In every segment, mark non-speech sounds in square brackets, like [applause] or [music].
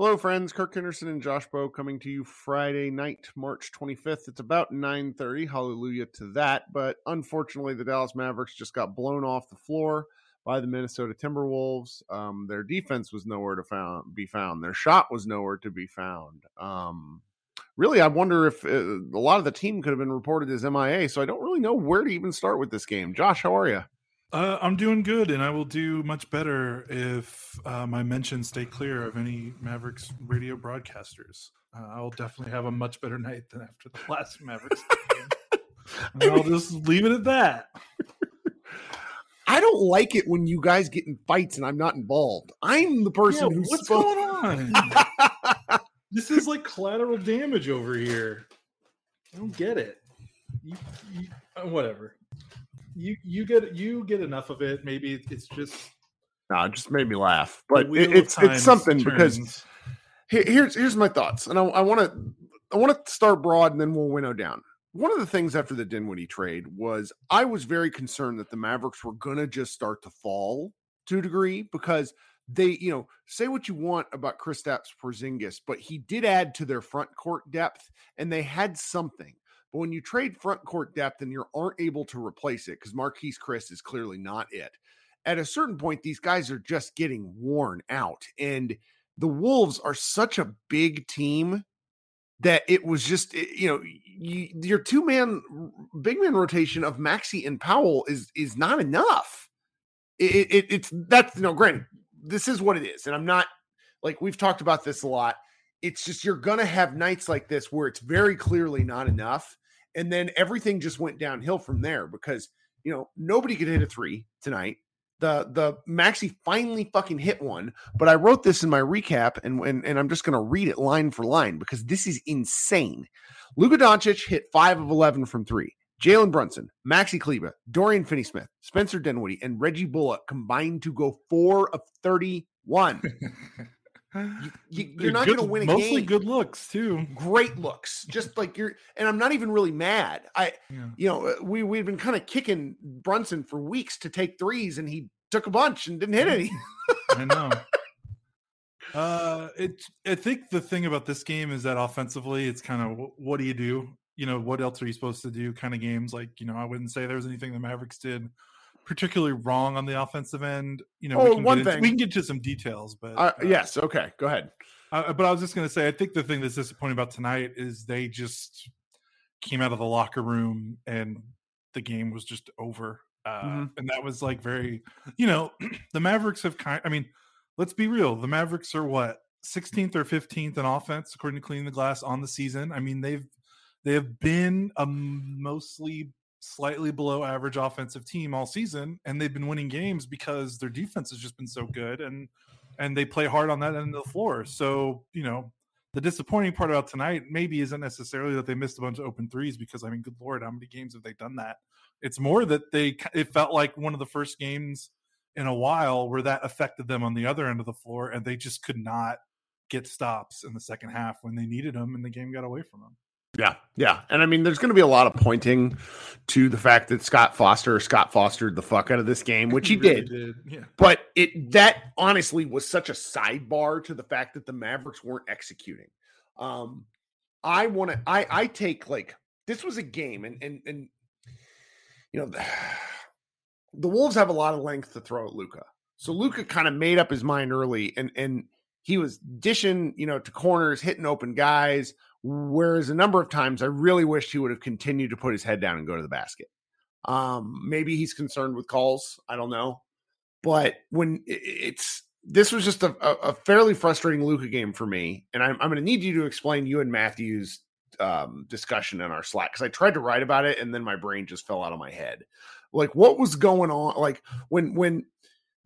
Hello, friends. Kirk Henderson and Josh Bowe coming to you Friday night, March 25th. It's about 9:30. Hallelujah to that. But unfortunately, the Dallas Mavericks just got blown off the floor by the Minnesota Timberwolves. Um, their defense was nowhere to found, be found. Their shot was nowhere to be found. Um, really, I wonder if uh, a lot of the team could have been reported as MIA. So I don't really know where to even start with this game. Josh, how are you? Uh, I'm doing good, and I will do much better if uh, my mentions stay clear of any Mavericks radio broadcasters. Uh, I'll definitely have a much better night than after the last Mavericks game. [laughs] and I'll just leave it at that. I don't like it when you guys get in fights and I'm not involved. I'm the person Yeah, who's what's supposed- going on? [laughs] this is like collateral damage over here. I don't get it. You, you, uh, whatever. You you get you get enough of it. Maybe it's just No, it just made me laugh. But it, it's it's something because turns. here, here's here's my thoughts, and I, I want to I want to start broad, and then we'll winnow down. One of the things after the Dinwiddie trade was I was very concerned that the Mavericks were gonna just start to fall to a degree because they, you know, say what you want about Kristaps Porzingis, but he did add to their front court depth, and they had something. But when you trade front court depth and you aren't able to replace it, because Marquese Chriss is clearly not it, at a certain point, these guys are just getting worn out. And the Wolves are such a big team that it was just, eh, you know, you, your two man, big man rotation of Maxi and Powell is is not enough. It, it, it's that's, you know, granted, this is what it is. And I'm not like we've talked about this a lot. It's just you're to have nights like this where it's very clearly not enough. And then everything just went downhill from there because, you know, nobody could hit a three tonight the the Maxi finally fucking hit one, but I wrote this in my recap and and, and I'm just gonna read it line for line because this is insane. Luka Doncic hit five of eleven from three. Jalen Brunson, Maxi Kleber, Dorian Finney-Smith, Spencer Dinwiddie, and Reggie Bullock combined to go four of thirty-one. [laughs] You, you, you're not going to win a mostly game. good looks too. Great looks, just like you're, and I'm not even really mad. I, Yeah. you know, uh, we we've been kind of kicking Brunson for weeks to take threes, and he took a bunch and didn't hit any. I know. Uh, it. I think the thing about this game is that offensively, it's kind of what do you do? You know, what else are you supposed to do? Kind of games. Like, you know, I wouldn't say there was anything the Mavericks did particularly wrong on the offensive end. You know, Oh, we can one get into, thing- we can get to some details, but Uh, yes. Okay. Go ahead. Uh, but I was just going to say, I think the thing that's disappointing about tonight is they just came out of the locker room and the game was just over. Uh, Mhm. And that was like very, you know, [clears throat] the Mavericks have kind. I mean, let's be real. The Mavericks are what 16th or 15th in offense according to Cleaning the Glass on the season. I mean, they've they have been a mostly slightly below average offensive team all season, and they've been winning games because their defense has just been so good and and they play hard on that end of the floor. So, you know, the disappointing part about tonight maybe isn't necessarily that they missed a bunch of open threes because I mean, good lord, how many games have they done that? It's more that they it felt like one of the first games in a while where that affected them on the other end of the floor, and they just could not get stops in the second half when they needed them, and the game got away from them. Yeah, yeah, and I mean, there's going to be a lot of pointing to the fact that Scott Foster Scott fostered the fuck out of this game, which he, he really did. did. Yeah. But it that honestly was such a sidebar to the fact that the Mavericks weren't executing. Um, I want to. I I take like this was a game, and and and you know, the, [sighs] the Wolves have a lot of length to throw at Luka. So Luka kind of made up his mind early, and and he was dishing, you know, to corners, hitting open guys. Whereas a number of times, I really wished he would have continued to put his head down and go to the basket. Um, maybe he's concerned with calls. I don't know, but when it's this was just a, a fairly frustrating Luka game for me, and I'm, I'm going to need you to explain you and Matthew's um, discussion in our Slack because I tried to write about it and then my brain just fell out of my head. Like, what was going on? Like when when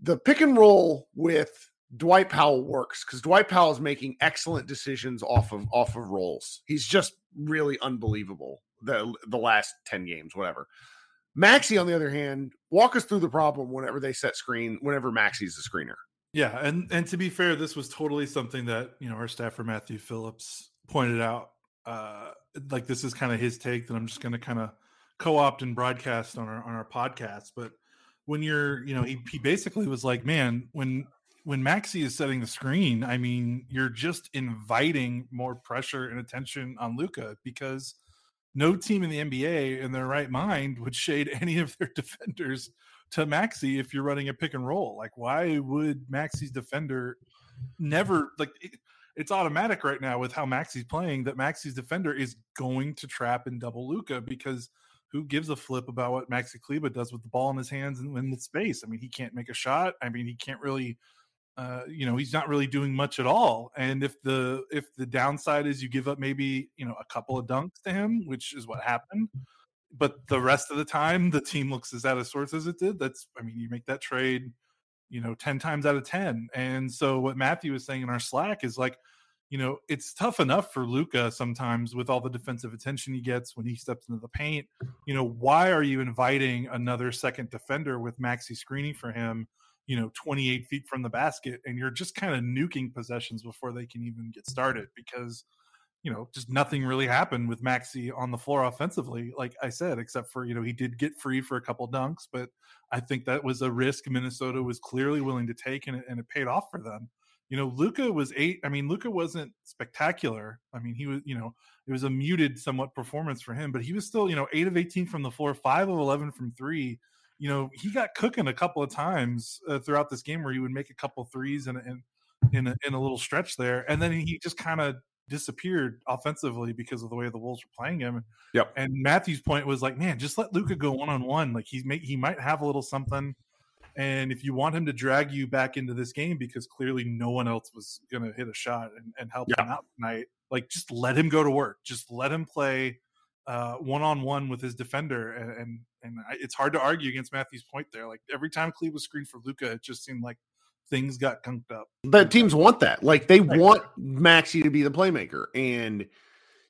the pick and roll with Dwight Powell works because Dwight Powell is making excellent decisions off of off of rolls. He's just really unbelievable. The the last 10 games, whatever. Maxi, on the other hand, walk us through the problem whenever they set screen, whenever Maxi's the screener. Yeah, and and to be fair, this was totally something that you know our staffer Matthew Phillips pointed out. Uh, like this is kind of his take that I'm just going to kind of co-opt and broadcast on our on our podcast. But when you're, you know, he he basically was like, man, when when Maxi is setting the screen, I mean, you're just inviting more pressure and attention on Luka because no team in the NBA in their right mind would [laughs] shade any of their [laughs] defenders to Maxi if you're running a pick and roll. Like, why would Maxi's defender never like it, it's automatic right now with how Maxi's playing that Maxi's defender is going to trap and double Luka because who gives a flip about what Maxi Kleber does with the ball in his hands and in the space? I mean, he can't make a shot. I mean, he can't really uh, you know he's not really doing much at all. And if the if the downside is you give up maybe you know a couple of dunks to him which is what happened but the rest of the time the team looks as out of sorts as it did that's i mean you make that trade you know 10 times out of 10 and so what matthew was saying in our slack is like you know it's tough enough for luka sometimes with all the defensive attention he gets when he steps into the paint. You know why are you inviting another second defender with maxi screening for him you know 28 feet from the basket and you're just kind of nuking possessions before they can even get started because you know just nothing really happened with maxi on the floor offensively like i said except for you know he did get free for a couple dunks but i think that was a risk minnesota was clearly willing to take and it, and it paid off for them. You know Luka was eight i mean Luka wasn't spectacular. I mean he was you know it was a muted somewhat performance for him but he was still you know 8 of 18 from the floor 5 of 11 from 3 you know, he got cooking a couple of times uh, throughout this game where he would make a couple threes and in, in, a, in a little stretch there, and then he just kind of disappeared offensively because of the way the Wolves were playing him. Yep. And Matthew's point was like, man, just let Luka go one on one. Like he's make he might have a little something. And if you want him to drag you back into this game because clearly no one else was going to hit a shot and, and help him out tonight, like just let him go to work. Just let him play one on one with his defender, and and, and I, it's hard to argue against Matthew's point there. Like every time Cleve was screened for Luka, it just seemed like things got gunked up. But teams want that. Like they want Maxi to be the playmaker. And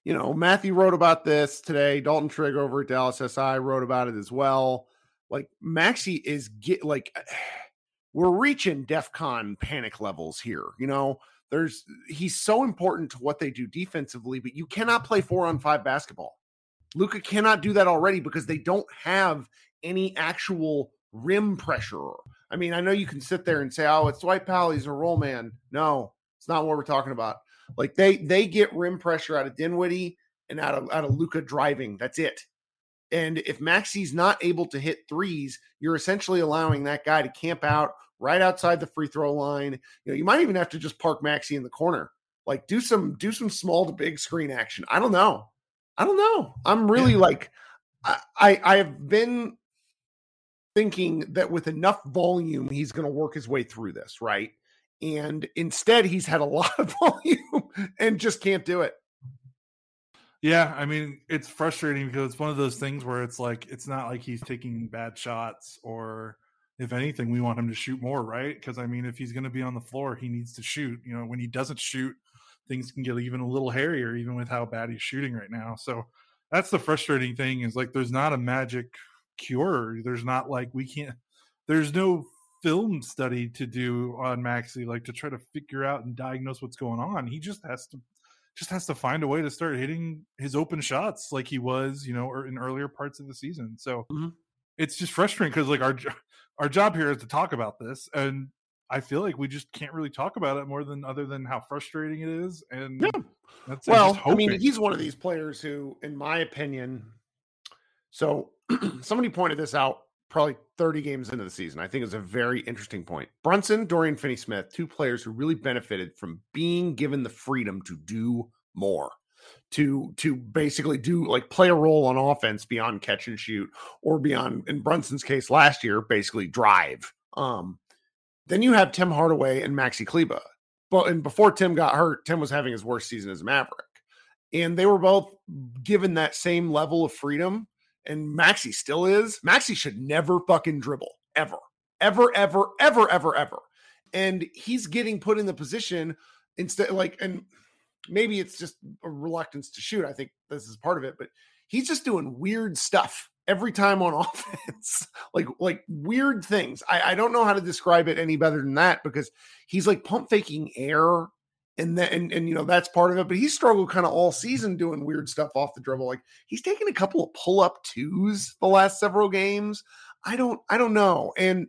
you know, Matthew wrote about this today. Dalton Trigg over at Dallas SI wrote about it as well. Like Maxi is get like [sighs] we're reaching DEFCON panic levels here. You know, there's he's so important to what they do defensively, but you cannot play four on five basketball. Luka cannot do that already because they don't have any actual rim pressure. I mean, I know you can sit there and say, "Oh, it's Dwight Powell, he's a roll man." No, it's not what we're talking about. Like they they get rim pressure out of Dinwiddie and out of out of Luka driving. That's it. And if Maxi's not able to hit threes, you're essentially allowing that guy to camp out right outside the free throw line. You know, you might even have to just park Maxi in the corner. Like do some do some small to big screen action. I don't know. I don't know. I'm really yeah. like I, I have been thinking that with enough volume he's going to work his way through this, right? And instead he's had a [laughs] lot of volume and just can't do it. Yeah, I mean, it's frustrating because it's one of those things where it's like it's not like he's taking bad shots or if anything we want him to shoot more, right? Because I mean, if he's going to be on the floor, he needs to shoot. You know, when he doesn't shoot, things can get even a little hairier, even with how bad he's shooting right now. So that's the frustrating thing is like there's not a magic cure. There's not like we can't. There's no film study to do on Maxi, like to try to figure out and diagnose what's going on. He just has to just has to find a way to start hitting his open shots like he was, you know, or in earlier parts of the season. So mm-hmm. it's just frustrating because like our our job here is to talk about this, and I feel like we just can't really talk about it more than other than how frustrating it is. And yeah. that's well, I mean, he's one of these players who, in my opinion, so [clears throat] somebody pointed this out probably 30 games into the season. I think is a very interesting point. Brunson, Dorian Finney Smith, two players who really benefited from being given the freedom to do more. To to basically do like play a role on offense beyond catch and shoot or beyond in Brunson's case last year, basically drive. Um then you have Tim Hardaway and Maxi Kleber. But and before Tim got hurt, Tim was having his worst season as a Maverick. And they were both given that same level of freedom and Maxi still is. Maxi should never fucking dribble ever, ever, ever, ever, ever, ever. And he's getting put in the position instead, like, and maybe it's just a reluctance to shoot. I think this is part of it, but he's just doing weird stuff every time on [laughs] offense, like like weird things. I, I don't know how to describe it any better than that because he's like pump faking air and then and, and you know that's part of it but he struggled kind of all season doing weird stuff off the dribble like he's taken a couple of pull-up twos the last several games. I don't i don't know and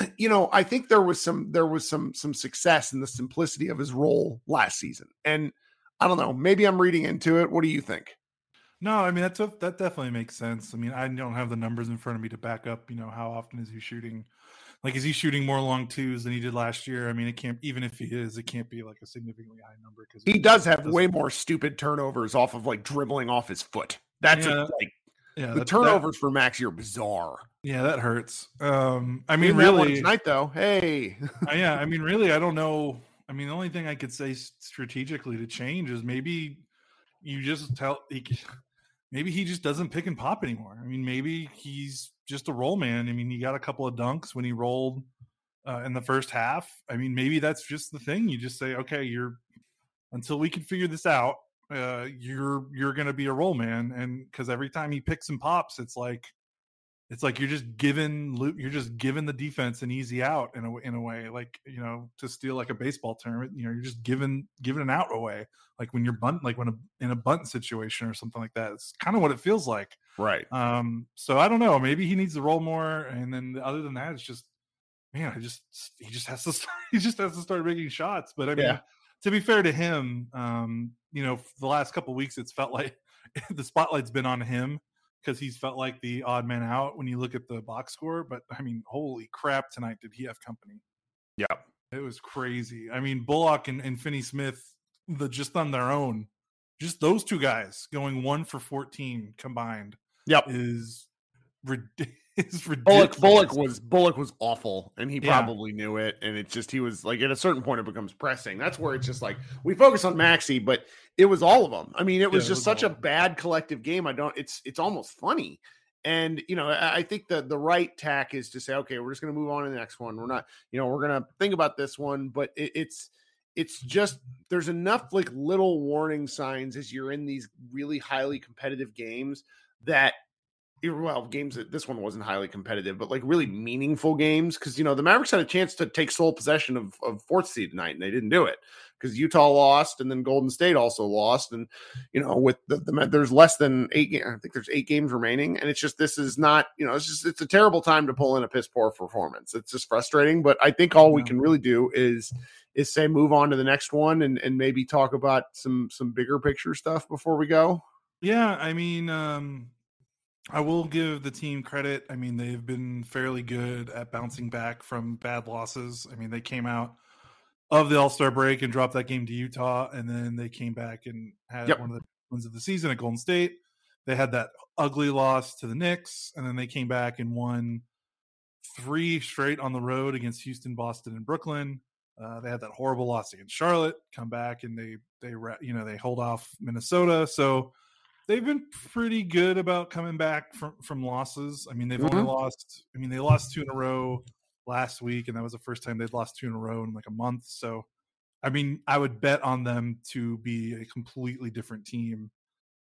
uh, you know i think there was some there was some some success in the simplicity of his role last season and i don't know maybe i'm reading into it. What do you think no i mean that's a, that definitely makes sense i mean i don't have the numbers in front of me to back up you know how often is he shooting like, is he shooting more long twos than he did last year? I mean, it can't even if he is, it can't be like a significantly high number because he does have way more stupid turnovers off of like dribbling off his foot. That's yeah, a, like yeah, the turnovers that, for Max are bizarre. Yeah, that hurts. Um, I mean, really tonight though. Hey, uh, yeah, I mean, really, I don't know. I mean, the only thing I could say strategically to change is maybe you just tell he, maybe he just doesn't pick and pop anymore. I mean, maybe he's just a roll man. I mean, he got a couple of dunks when he rolled uh, in the first half. I mean, maybe that's just the thing. You just say, okay, you're until we can figure this out. Uh, you're you're gonna be a roll man, and because every time he picks and pops, it's like it's like you're just giving you're just giving the defense an easy out in a in a way like you know to steal like a baseball term you know you're just giving giving an out away like when you're bunt like when a in a bunt situation or something like that it's kind of what it feels like right um so i don't know maybe he needs to roll more and then other than that it's just man i just he just has to [laughs] start, he just has to start making shots but i mean yeah. to be fair to him um you know the last couple weeks it's felt like [laughs] the spotlight's been on him because he's felt like the odd man out when you look at the box score. But I mean, holy crap, tonight did he have company? Yeah, it was crazy. I mean, Bullock and, and Finney Smith, the just on their own, just those two guys going one for fourteen combined. Yep, is ridiculous. [laughs] [laughs] Bullock Bullock was Bullock was awful, and he yeah. probably knew it. And it's just he was like at a certain point it becomes pressing. That's where it's just like we focus on Maxi, but it was all of them. I mean, it was yeah, just it was such a bad collective game. I don't. It's it's almost funny. And you know, I think the the right tack is to say, okay, we're just going to move on to the next one. We're not, you know, we're going to think about this one, but it, it's it's just there's enough like little warning signs as you're in these really highly competitive games that well, games that this one wasn't highly competitive, but like really meaningful games. Cause you know, the Mavericks had a chance to take sole possession of, of fourth seed tonight and they didn't do it because Utah lost and then Golden State also lost. And, you know, with the, the there's less than eight, I think there's eight games remaining. And it's just, this is not, you know, it's just, it's a terrible time to pull in a piss poor performance. It's just frustrating. But I think all we can really do is, is say move on to the next one and, and maybe talk about some, some bigger picture stuff before we go. Yeah. I mean, um, I will give the team credit. I mean, they've been fairly good at bouncing back from bad losses. I mean, they came out of the All Star break and dropped that game to Utah, and then they came back and had yep. one of the wins of the season at Golden State. They had that ugly loss to the Knicks, and then they came back and won three straight on the road against Houston, Boston, and Brooklyn. Uh, they had that horrible loss against Charlotte. Come back and they they you know they hold off Minnesota. So they've been pretty good about coming back from from losses. I mean, they've mm-hmm. only lost. I mean, they lost two in a row last week, and that was the first time they'd lost two in a row in like a month. So I mean, I would bet on them to be a completely different team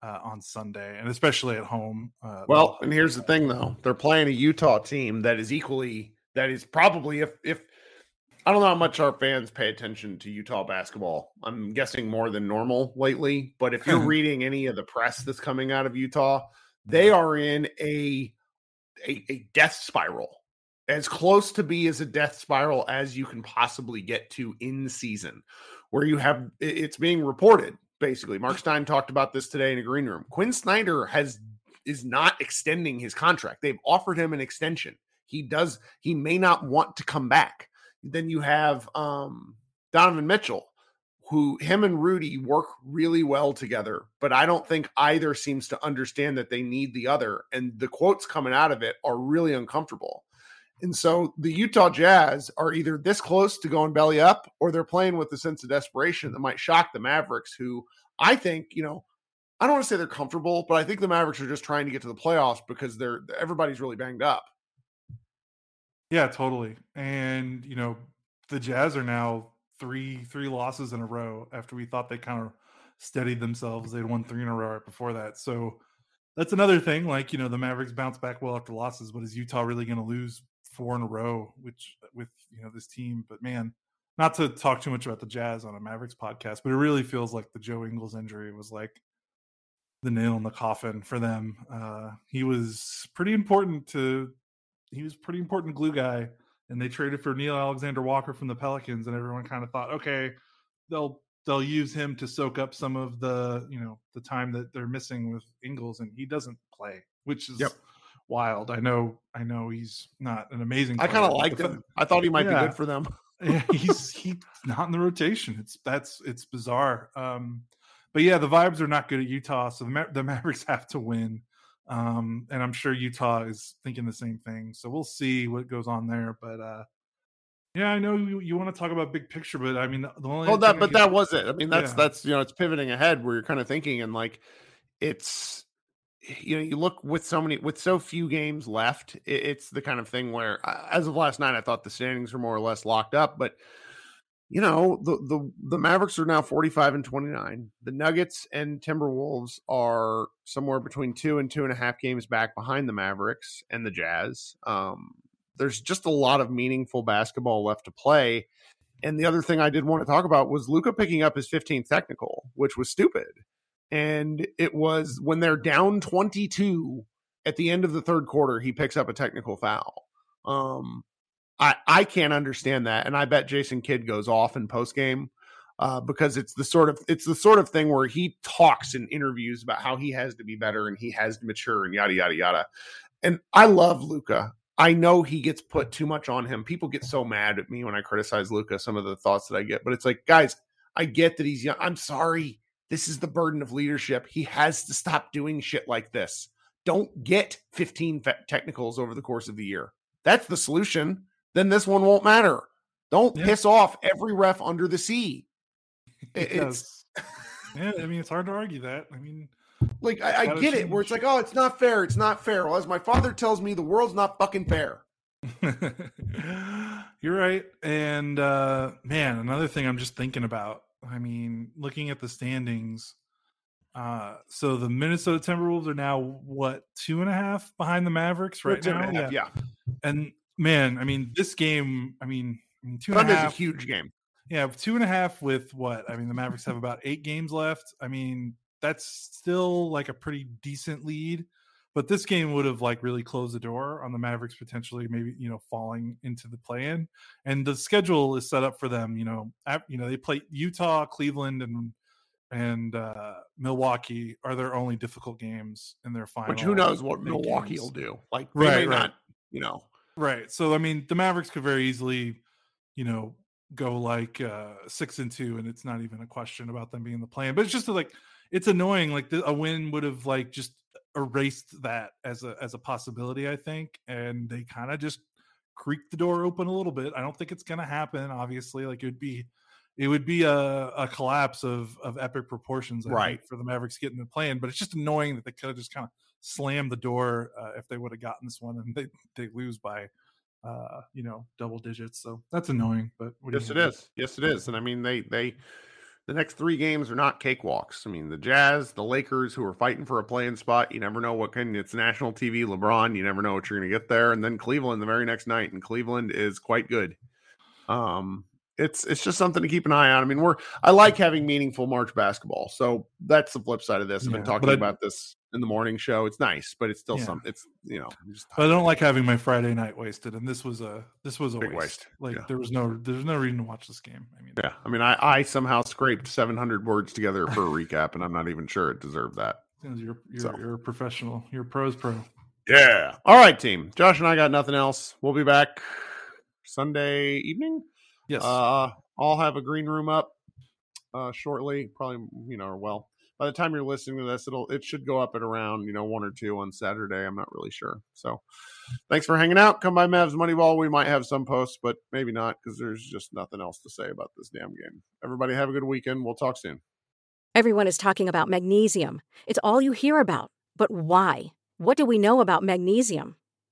uh, on Sunday, and especially at home. Uh, well, and here's the thing, though: they're playing a Utah team that is equally that is probably if if I don't know how much our fans pay attention to Utah basketball. I'm guessing more than normal lately. But if you're [laughs] reading any of the press that's coming out of Utah, they are in a, a, a death spiral, as close to be as a death spiral as you can possibly get to in season, where you have it's being reported basically. Mark [laughs] Stein talked about this today in a green room. Quin Snyder has is not extending his contract. They've offered him an extension. He does. He may not want to come back. Then you have um, Donovan Mitchell, who him and Rudy work really well together, but I don't think either seems to understand that they need the other. And the quotes coming out of it are really uncomfortable. And so the Utah Jazz are either this close to going belly up or they're playing with a sense of desperation that might shock the Mavericks, who I think, you know, I don't want to say they're comfortable, but I think the Mavericks are just trying to get to the playoffs because they're everybody's really banged up. Yeah, totally. And you know, the Jazz are now three three losses in a row after we thought they kind of steadied themselves. They'd won three in a row right before that. So that's another thing. Like, you know, the Mavericks bounce back well after losses, but is Utah really gonna lose four in a row, which with you know this team? But man, not to talk too much about the Jazz on a Mavericks podcast, but it really feels like the Joe Ingles injury was like the nail in the coffin for them. Uh, he was pretty important to he was pretty important glue guy, and they traded for Nickeil Alexander Walker from the Pelicans, and everyone kind of thought, okay, they'll they'll use him to soak up some of the you know the time that they're missing with Ingles, and he doesn't play, which is yep. wild. I know, I know he's not an amazing. Player, I kind of liked him. I thought he might yeah, be good for them. [laughs] [laughs] yeah, he's he's not in the rotation. It's that's it's bizarre. Um, but yeah, the vibes are not good at Utah, so the, Ma- the Mavericks [laughs] have to win. Um, and I'm sure Utah is thinking the same thing. So we'll see what goes on there. But uh, yeah, I know you, you want to talk about big picture, but I mean, the only oh that, but that was it. I mean, that's yeah. that's you know, it's pivoting ahead where you're kind of thinking and like it's you know, you look with so many with so few games left, it, it's the kind of thing where, uh, as of last night, I thought the standings were more or less locked up, but you know, the the the Mavericks are now 45 and 29. The Nuggets and Timberwolves are somewhere between two and two and a half games back behind the Mavericks and the Jazz. Um, there's just a lot of meaningful basketball left to play. And the other thing I did want to talk about was Luka picking up his 15th technical, which was stupid. And it was when they're down 22 at the end of the third quarter, he picks up a technical foul. Um, I I can't understand that, and I bet Jason Kidd goes off in post game uh, because it's the sort of it's the sort of thing where he talks in interviews about how he has to be better and he has to mature and yada yada yada. And I love Luka. I know he gets put too much on him. People get so mad at me when I criticize Luka. Some of the thoughts that I get, but it's like, guys, I get that he's young. I'm sorry. This is the burden of leadership. He has to stop doing shit like this. Don't get 15 technicals over the course of the year. That's the solution then this one won't matter. Don't yeah. piss off every ref under the sea. [laughs] It, it's yeah, I mean it's hard to argue that. I mean like I, I get change. it where it's like, oh, it's not fair, it's not fair. Well, as my father tells me, the world's not fucking fair. [laughs] You're right. And uh man, another thing I'm just thinking about. I mean, looking at the standings, uh, so the Minnesota Timberwolves are now what two and a half behind the Mavericks right now. Half, yeah. yeah. And man, I mean, this game, I mean, I mean two and a half, a huge game. Yeah, two and a half with what? I mean, the Mavericks have about eight games left. I mean, that's still like a pretty decent lead. But this game would have like really closed the door on the Mavericks potentially, maybe you know, falling into the play-in. And the schedule is set up for them. You know, at, you know they play Utah, Cleveland, and and uh, Milwaukee are their only difficult games in their final. But who knows what Milwaukee games. will do? Like, right, right. Not, you know, Right. So I mean, the Mavericks could very easily, you know, go like uh six and two, and it's not even a question about them being the plan. But it's just like it's annoying. Like the, a win would have like just erased that as a as a possibility, I think, and they kind of just creaked the door open a little bit. I don't think it's gonna happen. Obviously, like it would be it would be a, a collapse of of epic proportions, I right, for the Mavericks getting the plan. But it's just annoying that they could have just kind of slammed the door uh, if they would have gotten this one and they they lose by uh, you know, double digits. So that's annoying. But yes, it is. Yes, it is. And I mean, they they the next three games are not cakewalks. I mean, the Jazz, the Lakers, who are fighting for a playing spot. You never know what kind. It's national TV. LeBron. You never know what you're going to get there. And then Cleveland the very next night, and Cleveland is quite good. Um, it's it's just something to keep an eye on. I mean, we're I like having meaningful March basketball. So that's the flip side of this. I've yeah, been talking I, about this in the morning show. It's nice, but it's still yeah. some. It's you know. But I don't like having my Friday night wasted, and this was a this was a waste. waste. Like yeah. there was no there's no reason to watch this game. I mean, yeah. I mean, I I somehow scraped 700 words together for a [laughs] recap, and I'm not even sure it deserved that. You're you're, so. you're a professional. You're a pros pro. Yeah. All right, team. Josh and I got nothing else. We'll be back Sunday evening. Yes. Uh, I'll have a green room up uh, shortly. Probably, you know, well, by the time you're listening to this, it'll it should go up at around you know one or two on Saturday. I'm not really sure. So, thanks for hanging out. Come by Mavs Moneyball. We might have some posts, but maybe not because there's just nothing else to say about this damn game. Everybody have a good weekend. We'll talk soon. Everyone is talking about magnesium. It's all you hear about. But why? What do we know about magnesium?